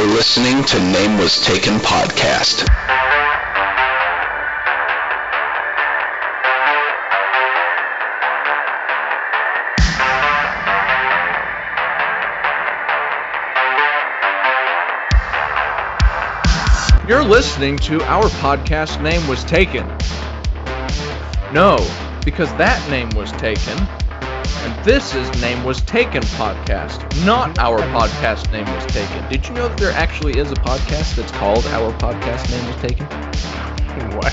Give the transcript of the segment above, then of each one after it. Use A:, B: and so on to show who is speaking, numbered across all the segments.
A: You're listening to Name Was Taken podcast.
B: You're listening to our podcast name was taken. No, because that name was taken. This is Name Was Taken podcast, not our podcast name was taken. Did you know that there actually is a podcast that's called Our Podcast Name Was Taken?
C: What?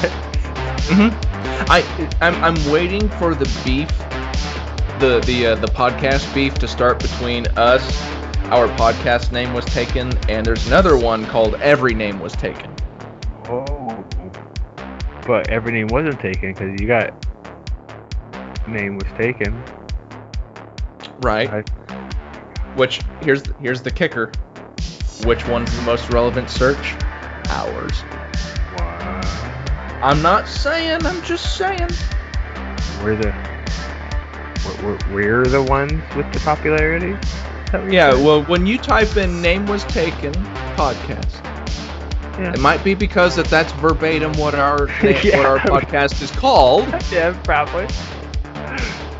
B: Mm-hmm. I I'm, I'm waiting for the beef, the the uh, the podcast beef to start between us. Our podcast name was taken, and there's another one called Every Name Was Taken.
C: Oh. But every name wasn't taken because you got name was taken.
B: Right.
C: I,
B: Which here's here's the kicker. Which one's the most relevant search? Ours.
C: wow.
B: I'm not saying. I'm just saying.
C: We're the we're, we're, the ones with the popularity. Is that what you
B: Yeah.
C: said?
B: Well, when you type in "name was taken" podcast,
C: yeah.
B: it might be because that that's verbatim what our name,
C: Yeah.
B: what our podcast is called.
C: yeah, probably.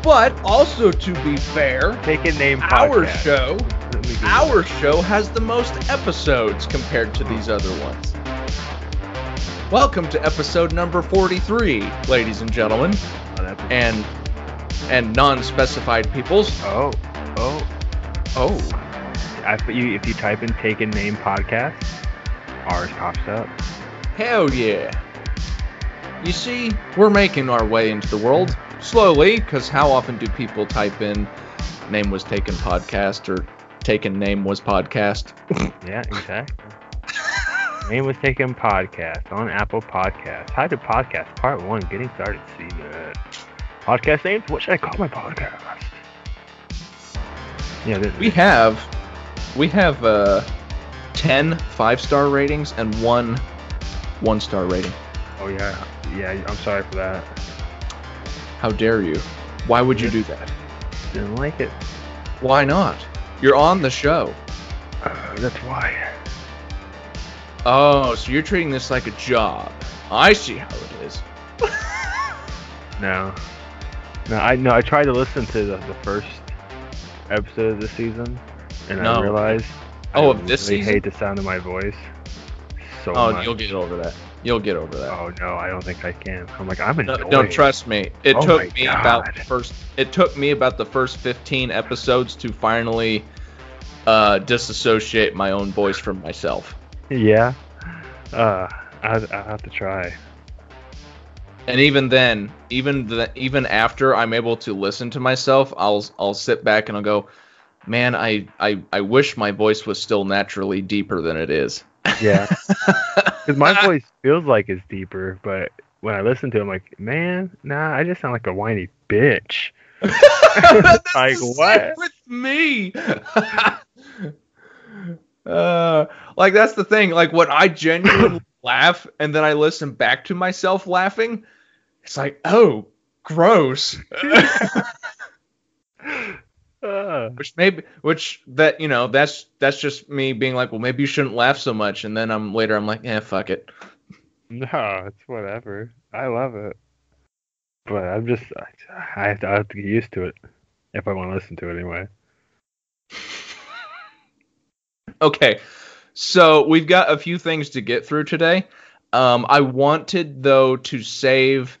B: But also, to be fair,
C: Take a name.
B: our
C: podcast.
B: show,
C: Let me Google
B: our show has the most episodes compared to these other ones. Welcome to episode number 43, ladies and gentlemen,
C: Oh,
B: and and non-specified peoples.
C: oh oh.
B: Oh,
C: I, if you if you type in "take a name podcast," ours pops up.
B: hell yeah! You see, we're making our way into the world slowly, because how often do people type in "name was taken podcast" or "taken name was podcast"?
C: Yeah, exactly. Name was taken podcast on Apple Podcasts. How to podcast part one, getting started. See that. Podcast names? What should I call my podcast? Yeah, this,
B: We have we have uh 10 five-star ratings and one one-star rating.
C: oh yeah, yeah. I'm sorry for that.
B: How dare you? Why would you do that?
C: Didn't like it.
B: Why not? You're on the show.
C: Uh, that's why.
B: Oh, so you're treating this like a job. I see how it is.
C: No, no. I no. I tried to listen to the, the first episode of the season, and
B: No.
C: I realized.
B: Oh,
C: I
B: of this
C: really
B: season?
C: hate the sound of my voice. So
B: Oh,
C: much.
B: you'll get over that. You'll get over that.
C: Oh no, I don't think I can. I'm like I'm
B: No,
C: annoyed.
B: don't trust me. It
C: Oh
B: took me about the first. It took me about the first 15 episodes to finally uh, disassociate my own voice from myself.
C: Yeah. Uh, I I have to try.
B: And even then, even the, even after I'm able to listen to myself, I'll I'll sit back and I'll go, man, I I, I wish my voice was still naturally deeper than it is.
C: Yeah. Because my voice feels like it's deeper, but when I listen to it, I'm like, man, nah, I just sound like a whiny bitch. Like, what?
B: with me. uh, like that's the thing. Like when I genuinely laugh and then I listen back to myself laughing, it's like, oh, gross.
C: Uh,
B: which maybe, which that you know, that's that's just me being like, well, maybe you shouldn't laugh so much. And then I'm later, I'm like, yeah, fuck it.
C: no, it's whatever. I love it, but I'm just I have to, I have to get used to it if I want to listen to it anyway.
B: Okay, so we've got a few things to get through today. Um, I wanted though to save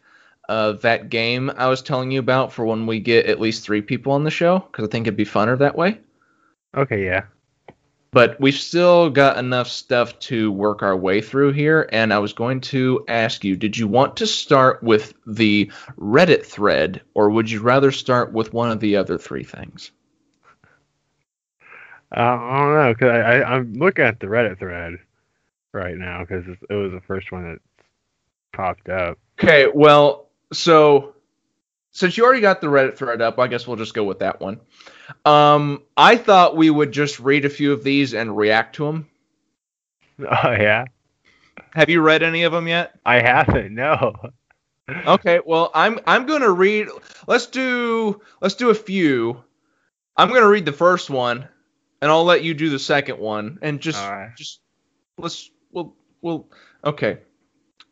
B: uh, that game I was telling you about for when we get at least three people on the show because I think it'd be funner that way.
C: Okay, yeah.
B: But we've still got enough stuff to work our way through here, and I was going to ask you: Did you want to start with the Reddit thread, or would you rather start with one of the other three things?
C: Uh, I don't know because I, I I'm looking at the Reddit thread right now because it was the first one that popped up.
B: Okay, well, so since you already got the Reddit thread up, I guess we'll just go with that one. Um, I thought we would just read a few of these and react to them.
C: Oh yeah,
B: Have you read any of them yet?
C: I haven't. No.
B: Okay, well, I'm I'm going to read let's do let's do a few. I'm going to read the first one and I'll let you do the second one, and just
C: right.
B: just let's we'll we'll okay.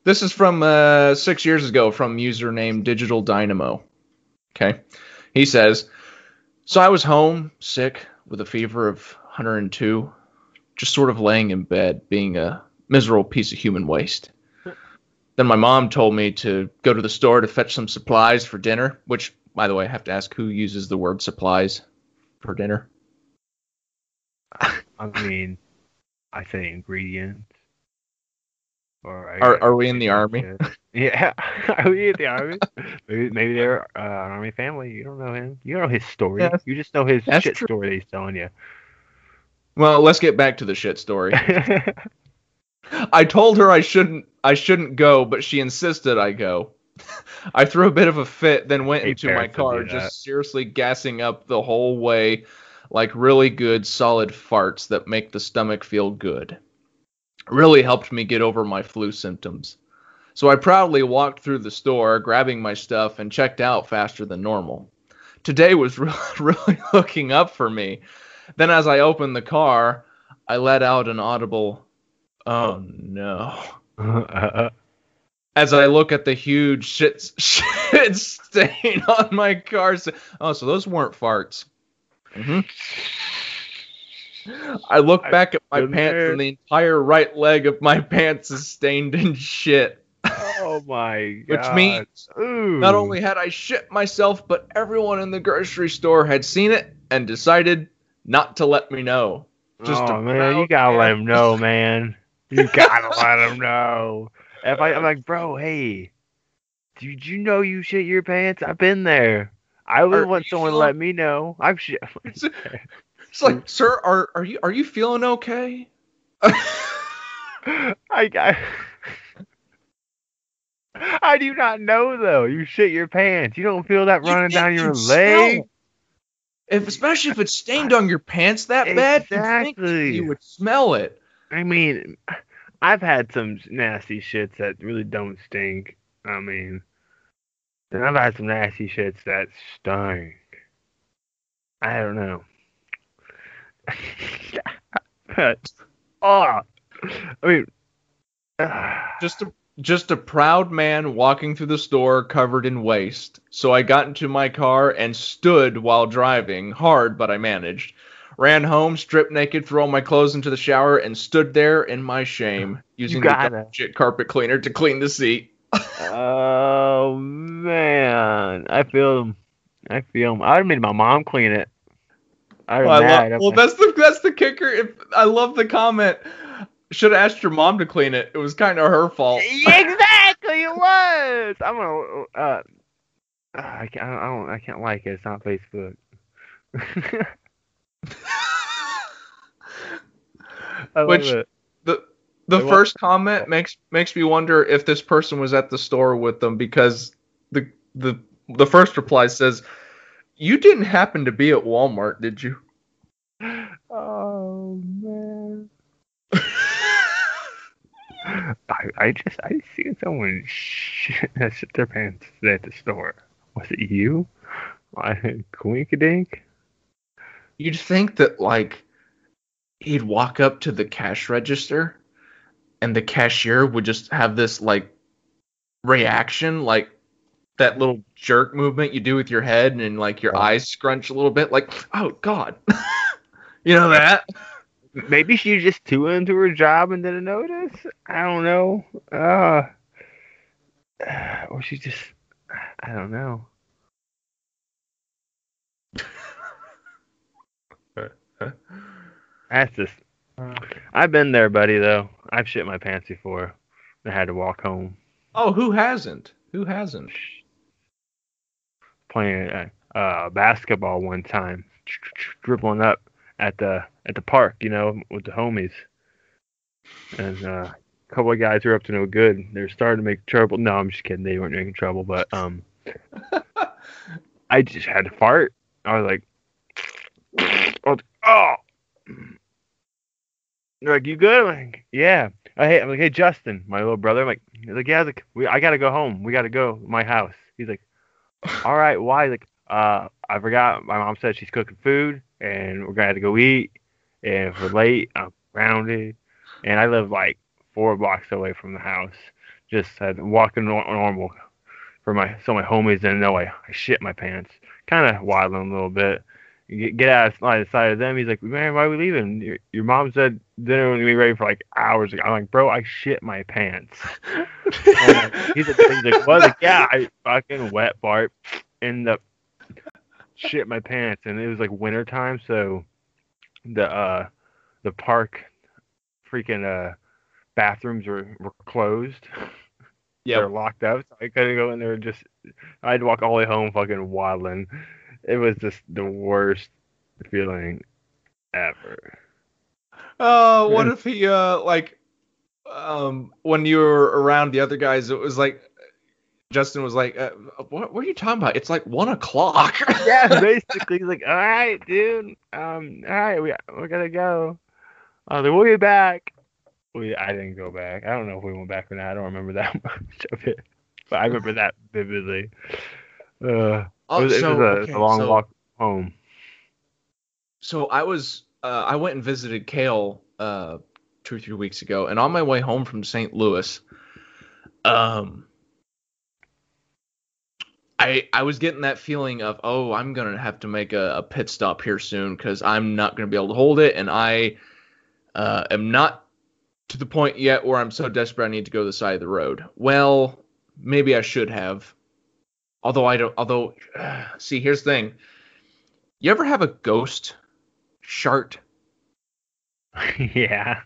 B: This is from uh, six years ago from username Digital Dynamo. Okay, he says, so I was home sick with a fever of 102, just sort of laying in bed, being a miserable piece of human waste. Then my mom told me to go to the store to fetch some supplies for dinner, which, by the way, I have to ask who uses the word supplies for dinner.
C: I mean, I say ingredients. Or
B: Are- are we in the army?
C: Yeah, are we in the army? Maybe, maybe they're uh, an army family. You don't know him. You don't know his story.
B: Yes.
C: You just know his shit
B: true.
C: story that he's telling you.
B: Well, let's get back to the shit story. I told her I shouldn't I shouldn't go, but she insisted I go. I threw a bit of a fit, then went
C: Hate
B: into my car, just seriously gassing up the whole way, like really good, solid farts that make the stomach feel good. Really helped me get over my flu symptoms. So I proudly walked through the store, grabbing my stuff, and checked out faster than normal. Today was really, really looking up for me. Then, as I opened the car, I let out an audible, "Oh no!" As I look at the huge shit, shit stain on my car. Oh, so those weren't farts. hmm I look back at my pants,
C: there.
B: and the entire right leg of my pants is stained in shit.
C: oh my god.
B: Which means
C: Ooh.
B: not only had I shit myself, but everyone in the grocery store had seen it and decided not to let me know. just
C: oh man, you gotta let
B: man.
C: him know, man. You gotta let him know. If I, I'm like, bro, hey, did you know you shit your pants? I've been there. I would want someone to let me know. I've shit.
B: It's, like, mm. sir, are are you are you feeling okay?
C: I, I, I do not know though. You shit your pants. You don't feel that
B: You
C: running down your leg.
B: smell. If especially if it's stained on your pants that bad, you'd think
C: Exactly.
B: you would smell it.
C: I mean, I've had some nasty shits that really don't stink. I mean, and I've had some nasty shits that stink. I don't know. But, oh, ah. I mean,
B: Just a just a proud man walking through the store covered in waste. So I got into my car and stood while driving, hard, but I managed. Ran home, stripped naked, threw all my clothes into the shower, and stood there in my shame, using the shit carpet cleaner to clean the seat.
C: oh man, I feel. I feel. I'd have made my mom clean it.
B: Well, I
C: mad.
B: love, well, that's the that's the kicker. If I love the comment, should have asked your mom to clean it. It was kind of her fault.
C: exactly, it was. I'm gonna. Uh, I can't. I don't. I can't like it. It's not Facebook. I
B: Which-
C: it.
B: the the
C: wa-
B: first comment makes makes me wonder if this person was at the store with them because the the the first reply says, "You didn't happen to be at Walmart, did you?"
C: Oh man. I, I just I seen someone shit, shit their pants at the store. Was it you? I Quinkadink?
B: You'd think that like he'd walk up to the cash register and the cashier would just have this like reaction like that little jerk movement you do with your head and like your
C: Oh.
B: eyes scrunch a little bit like oh god you know that
C: Maybe she's just too into her job and didn't notice. I don't know. Uh, or she just I don't know. That's just. I've been there, buddy. Though I've shit my pants before. I had to walk home
B: oh who hasn't who hasn't
C: playing uh, basketball one time, dribbling up at the at the park, you know, with the homies, and uh, a couple of guys were up to no good. They were starting to make trouble. No, I'm just kidding. They weren't making trouble, but um, I just had to fart. I was like, oh. They're like, you good? I'm like, yeah. I hey, I'm like, hey, Justin, my little brother. I'm like, he's like, yeah. Like, we, I gotta go home. We gotta go my house. He's like, all right. Why? Like, uh, I forgot. My mom said she's cooking food, and we're gonna have to go eat. and if we're late, I'm grounded. And I live like four blocks away from the house. Just uh, walking nor- normal for my so my homies didn't know I, I shit my pants. Kind of waddling a little bit. Get, get out of the side of them. He's like, man, why are we leaving? Your, your mom said dinner would be ready for like hours. I'm like, bro, I shit my pants. He's, like, he's like, what? Like, yeah, I fucking wet fart in the shit my pants, and it was like winter time, so the uh the park freaking uh bathrooms were were closed.
B: Yeah, They're
C: locked up. So I couldn't go in there. and Just I had to walk all the way home, fucking waddling. It was just the worst feeling ever.
B: Oh, what if he uh like um when you were around the other guys, it was like Justin was like, uh, "What? What are you talking about? It's like one o'clock."
C: Yeah, basically, he's like, all right, dude. Um, all right, we we gotta go. Uh, then we'll be back. We I didn't go back. I don't know if we went back or not. I don't remember that much of it, but I remember that vividly. Uh,
B: Oh,
C: it was, it was a,
B: okay,
C: a long
B: so-
C: walk home.
B: So I was uh, I went and visited Kale uh, two or three weeks ago, and on my way home from St. Louis, um, I I was getting that feeling of oh I'm gonna have to make a, a pit stop here soon because I'm not gonna be able to hold it, and I uh, am not to the point yet where I'm so desperate I need to go to the side of the road. Well, maybe I should have. Although I don't. Although, see, here's the thing. You ever have a ghost shart
C: yeah,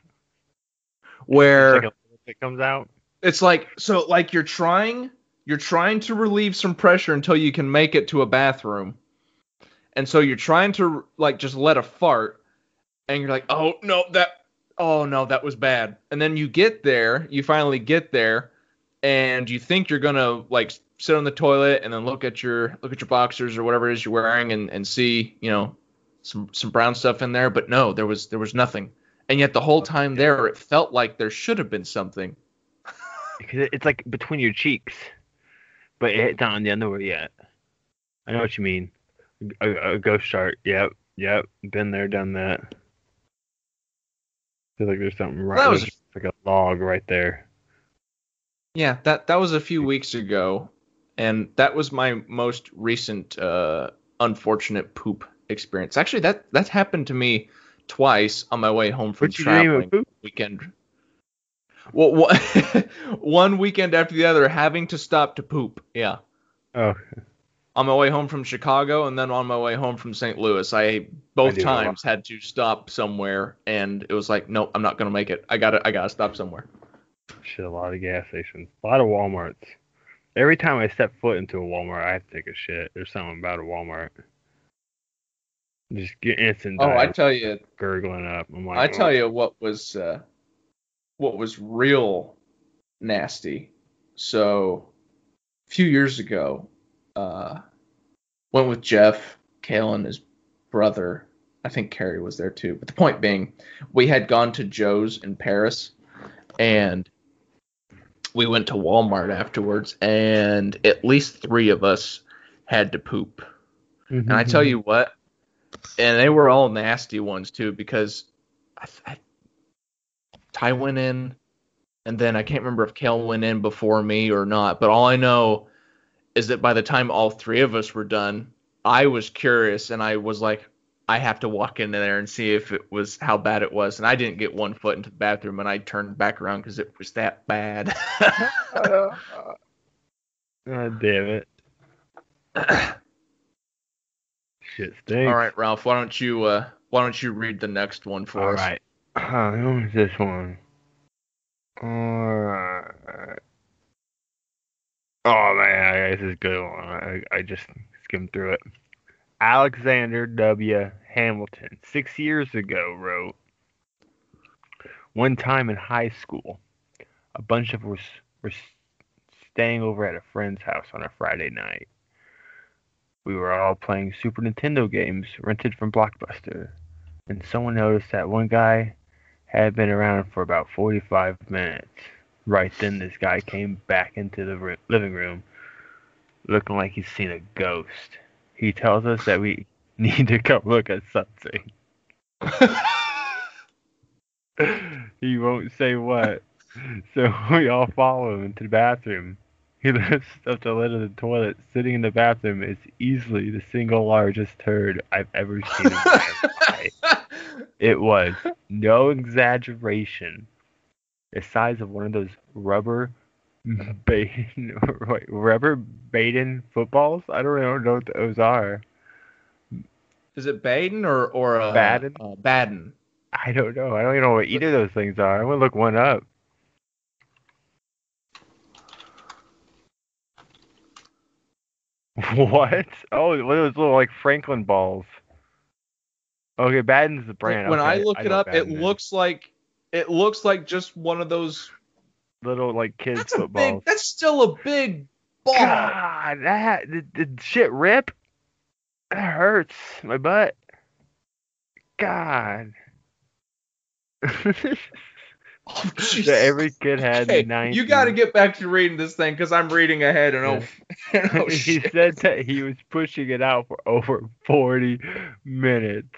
B: where
C: like it comes out.
B: it's like so like you're trying you're trying to relieve some pressure until you can make it to a bathroom and so you're trying to like just let a fart and you're like oh no that oh no that was bad and then you get there you finally get there and you think you're gonna like sit on the toilet and then look at your look at your boxers or whatever it is you're wearing and, and see you know some some brown stuff in there but no there was there was nothing and yet the whole time there it felt like there should have been something
C: Because it's like between your cheeks, but it's not on the underwear yet. I know what you mean. A, a ghost chart. Yep, yep. Been there, done that. feel like there's something right.
B: that was-
C: like a log right there.
B: Yeah, that that was a few weeks ago, and that was my most recent uh, unfortunate poop experience. Actually, that that happened to me twice on my way home from
C: What's
B: traveling weekend. Well, wha- one weekend after the other, having to stop to poop. Yeah,
C: Oh,
B: on my way home from Chicago, and then on my way home from St. Louis. I both
C: do that a lot.
B: times had to stop somewhere, and it was like, nope, I'm not gonna make it. I gotta I gotta stop somewhere.
C: shit, a lot of gas stations, a lot of WalMarts. Every time I step foot into a Walmart, I have to take a shit. There's something about a Walmart. Just get instant
B: Oh, I tell you,
C: gurgling up. I'm like,
B: I tell
C: "Oh."
B: you what was uh, what was real nasty. So a few years ago, uh, went with Jeff, Kale, and his brother. I think Carrie was there too. But the point being, we had gone to Joe's in Paris, and we went to Walmart afterwards, and at least three of us had to poop. Mm-hmm, and I tell mm-hmm. you what, and they were all nasty ones too because I, I, Ty went in, and then I can't remember if Kale went in before me or not. But all I know is that by the time all three of us were done, I was curious and I was like, I have to walk in there and see if it was how bad it was. And I didn't get one foot into the bathroom, and I turned back around because it was that bad.
C: God damn it. Shit stinks.
B: all right, Ralph, why don't you uh, why don't you read the next one for
C: All
B: us?
C: right. Uh, who is this one? Alright. Oh man, this is a good one. I, I just skimmed through it. Alexander W. Hamilton, six years ago, wrote One time in high school, a bunch of us were staying over at a friend's house on a Friday night. We were all playing Super Nintendo games rented from Blockbuster, and someone noticed that one guy had been around for about 45 minutes. Right then, this guy came back into the living room looking like he'd seen a ghost. He tells us that we need to come look at something. he won't say what. So we all follow him into the bathroom. He lifts up the lid of the toilet. Sitting in the bathroom is easily the single largest turd I've ever seen in my life. It was no exaggeration. The size of one of those rubber Baden, wait, rubber Baden footballs. I don't really know what those are.
B: Is it Baden or or uh,
C: Baden?
B: Uh, Baden.
C: I don't know. I don't even know what either of those things are. I'm gonna look one up. What? Oh, one of those little like Franklin balls. Okay, Baden's the brand.
B: When I
C: Okay,
B: look it up, it looks like it looks like just one of those.
C: Little like kids
B: That's a
C: footballs.
B: big. That's still a big ball.
C: God, that the, the shit rip. That hurts my butt. God.
B: Oh,
C: every kid had
B: Okay,
C: 90s.
B: you got to get back to reading this thing because I'm reading ahead and oh, and oh
C: he said that he was pushing it out for over 40 minutes.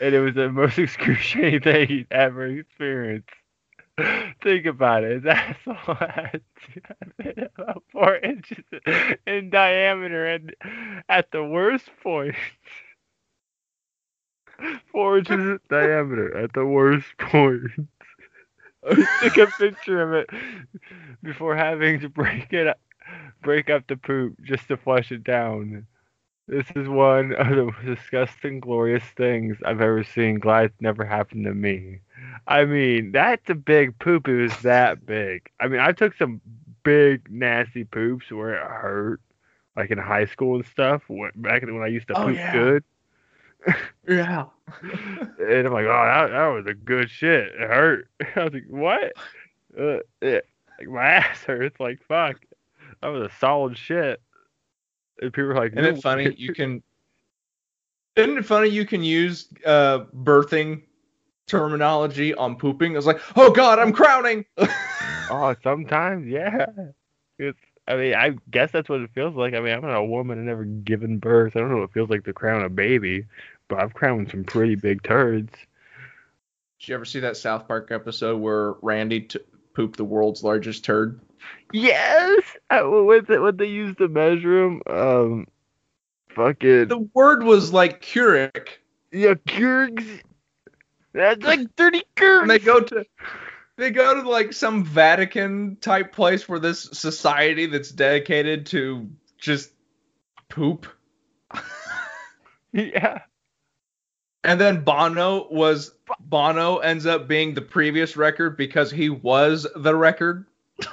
C: and it was the most excruciating thing he'd ever experienced. Think about it. That's been about four inches in diameter and at the worst point. Four inches in diameter at the worst point. He took a picture of it before having to break it up, break up the poop just to flush it down. This is one of the most disgusting, glorious things I've ever seen. Glad it never happened to me. I mean, that's a big poop. It was that big. I mean, I took some big, nasty poops where it hurt, like in high school and stuff. Back when I used to
B: Oh,
C: poop
B: yeah.
C: good.
B: Yeah.
C: And I'm like, oh, that, that was a good shit. It hurt. I was like, what? Uh, it, like my ass hurts. Like fuck, that was a solid shit. And people were like,
B: Isn't
C: "No
B: it funny? You can. Isn't it funny? You can use uh, birthing terminology on pooping. It's like, oh god, I'm crowning.
C: oh, sometimes, yeah. It's. I mean, I guess that's what it feels like. I mean, I'm not a woman and never given birth. I don't know what it feels like to crown a baby, but I've crowned some pretty big turds.
B: Did you ever see that South Park episode where Randy t- pooped the world's largest turd?
C: Yes. I, what they what they used to measure them? Um, fucking.
B: The word was like Keurig.
C: Yeah, Kurgs. That's like 30 Kurgs.
B: and they go to they go to like some Vatican type place where this society that's dedicated to just poop.
C: Yeah.
B: And then Bono was Bono ends up being the previous record because he was the record.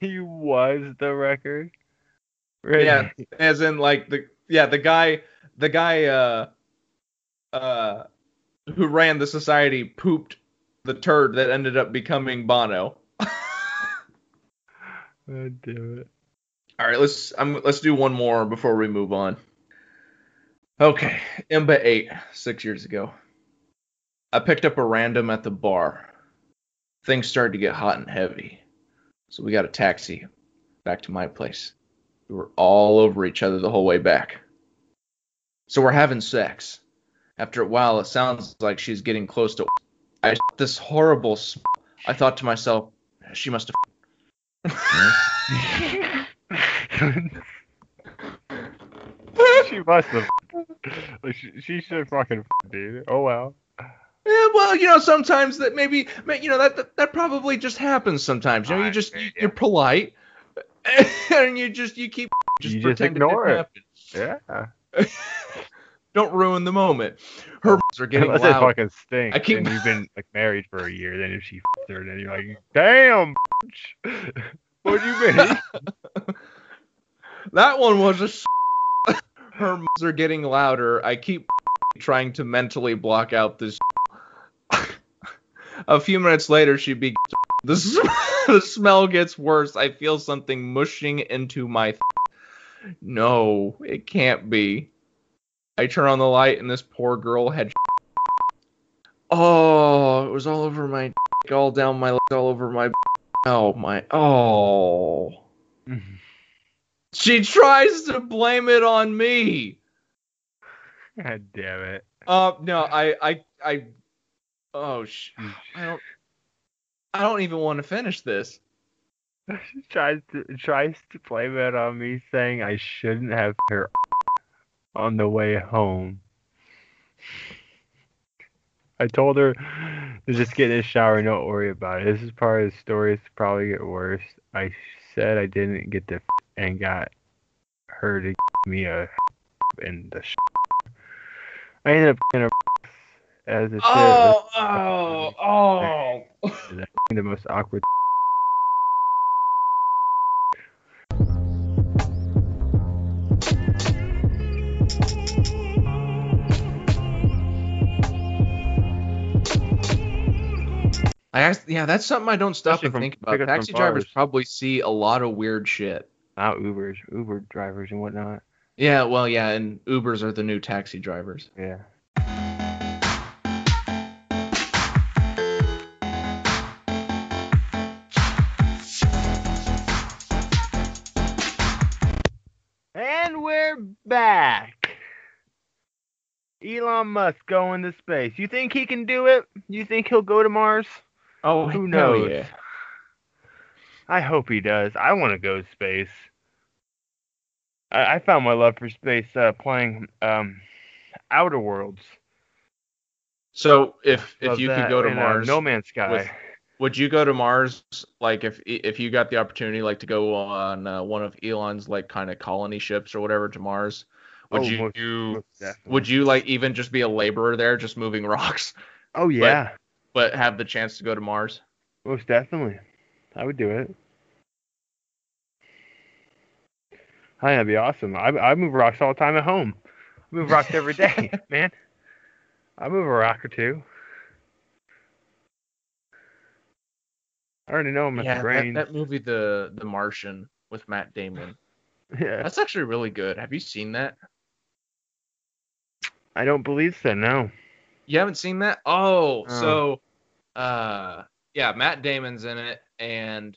C: He was the record. Right.
B: Yeah, as in like the yeah, the guy the guy uh uh who ran the society pooped the turd that ended up becoming Bono.
C: Oh, damn it.
B: All right, let's I'm, let's do one more before we move on. Okay, Imba eight six years ago. I picked up a random at the bar. Things started to get hot and heavy, so we got a taxi back to my place. We were all over each other the whole way back. So we're having sex. After a while, it sounds like she's getting close to. I this horrible. Sm- I thought to myself, she must have.
C: she must have. Like, she, she should fucking dude. Oh well.
B: Yeah, well, you know, sometimes that maybe, you know, that that, that probably just happens sometimes. You know, you just you, you're polite, and you just you keep just
C: You just ignore
B: it.
C: it. Yeah.
B: Don't ruin the moment. Her oh, are getting
C: Unless
B: loud.
C: fucking stinks.
B: I keep-
C: And you've been like married for a year. Then if she f***s her, then you're like, damn. bitch. What'd you mean?
B: That one was a. s- Her are getting louder. I keep trying to mentally block out this. a few minutes later, she begins. The, sm- the smell gets worse. I feel something mushing into my. th- No, it can't be. I turn on the light, and this poor girl had. Oh, it was all over my. All down my. All over my. Oh my. Oh. She tries to blame it on me.
C: God damn it.
B: Uh, no, I, I, I, Oh, sh- I don't. I don't even want to finish this.
C: She tries to tries to blame it on me saying I shouldn't have her on the way home. I told her to just get in the shower and don't worry about it. This is part of the story. It's probably get worse. I said I didn't get the f- and got her to give me a in the sh- I ended up getting a as a oh, shit.
B: Oh, oh, oh.
C: the most awkward.
B: I asked, yeah, that's something I don't stop
C: Especially
B: and think about. Taxi drivers probably see a lot of weird shit.
C: Not Ubers, Uber drivers and whatnot.
B: Yeah, well, yeah, and Ubers are the new taxi drivers.
C: Yeah. And we're back. Elon Musk going to space. You think he can do it? You think he'll go to Mars?
B: Oh,
C: Who knows?
B: yeah.
C: I hope he does. I want to go to space. I, I found my love for space uh, playing um, Outer Worlds.
B: So if if
C: Love
B: you could go to
C: in, uh,
B: Mars,
C: No Man's Sky.
B: with- would you go to Mars? Like if if you got the opportunity, like to go on uh, one of Elon's like kind of colony ships or whatever to Mars, would
C: Oh,
B: you
C: most- most
B: would you like even just be a laborer there, just moving rocks,
C: Oh yeah,
B: but have the chance to go to Mars?
C: most definitely. I would do it. I think that'd be awesome. I I move rocks all the time at home. I move rocks every day, man. I move a rock or two. I already know I'm
B: yeah, that, that movie, the the Martian with Matt Damon,
C: Yeah.
B: that's actually really good. Have you seen that?
C: I don't believe so. No.
B: You haven't seen that? Oh, so uh yeah, Matt Damon's in it and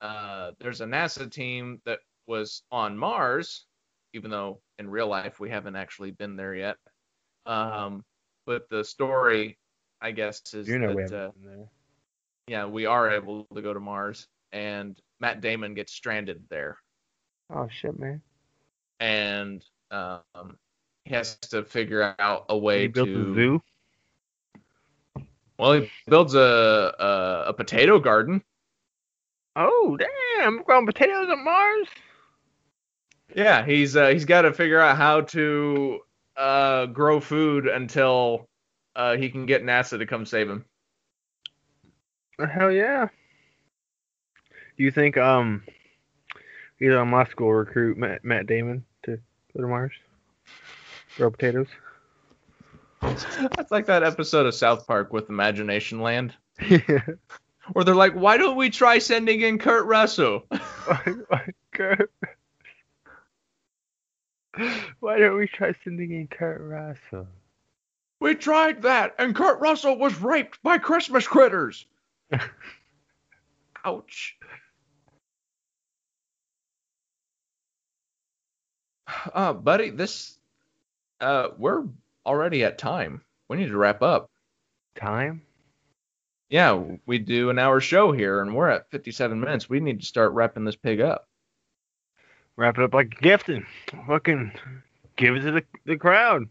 B: uh there's a NASA team that was on Mars, even though in real life we haven't actually been there yet. Um but the story I guess is
C: You know
B: that uh, yeah, we are able to go to Mars and Matt Damon gets stranded there
C: Oh shit, man.
B: and um he has to figure out a way
C: He built
B: to
C: a zoo.
B: Well he builds a, a a potato garden
C: Oh damn! Growing potatoes on Mars.
B: Yeah, he's uh, he's got to figure out how to uh, grow food until uh, he can get NASA to come save him.
C: Hell yeah. Do you think um Elon Musk will recruit Matt, Matt Damon to go to Mars? Grow potatoes?
B: That's like that episode of South Park with Imagination Land,
C: yeah.
B: where they're like, "Why don't we try sending in Kurt Russell?"
C: Kurt. Why don't we try sending in Kurt Russell?
B: we tried that, and Kurt Russell was raped by Christmas critters. Ouch. Uh, buddy, this uh, we're already at time. We need to wrap up.
C: Time?
B: Yeah, we do an hour show here, and we're at 57 minutes. We need to start wrapping this pig up.
C: Wrap it up like a gift and fucking give it to the, the crowd.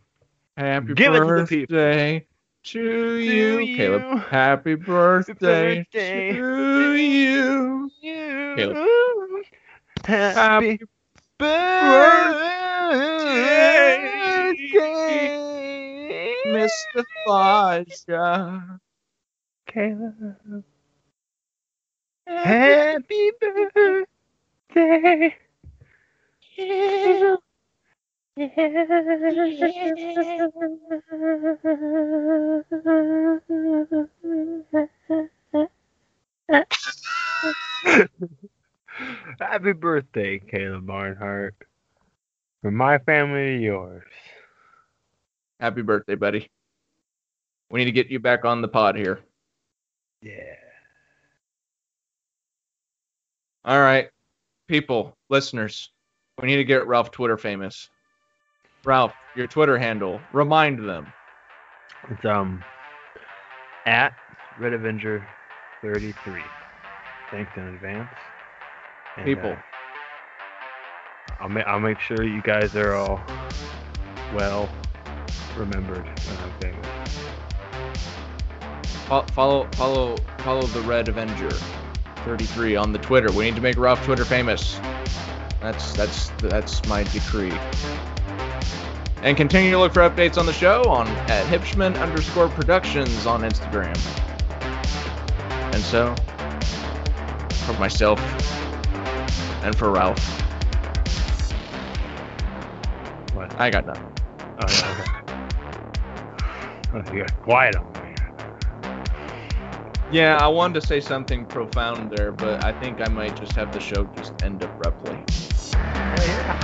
B: Happy
C: Give it to the people.
B: birthday to you,
C: you.
B: Kaleb. Happy birthday,
C: birthday
B: to you.
C: You.
B: Kaleb.
C: Happy birthday,
B: Mr. Faja.
C: Kaleb. Happy birthday. Happy birthday, Kaleb Barnhart. From my family to yours.
B: Happy birthday, buddy. We need to get you back on the pod here.
C: Yeah.
B: All right, people, listeners, we need to get Ralph Twitter famous. Ralph, your Twitter handle, remind them.
C: It's um at Red Avenger 33. Thanks in advance. And,
B: People.
C: uh, I'll, ma- I'll make sure you guys are all well remembered I'm famous.
B: Follow, follow, follow the Red Avenger, 33 on the Twitter. We need to make Ralph Twitter famous. That's that's that's my decree. And continue to look for updates on the show on at Hipshman underscore Productions on Instagram. And so, for myself and for Ralph,
C: What?
B: I got nothing.
C: Oh, yeah, okay. You got quiet on me.
B: Yeah, I wanted to say something profound there, but I think I might just have the show just end abruptly.
C: Yeah,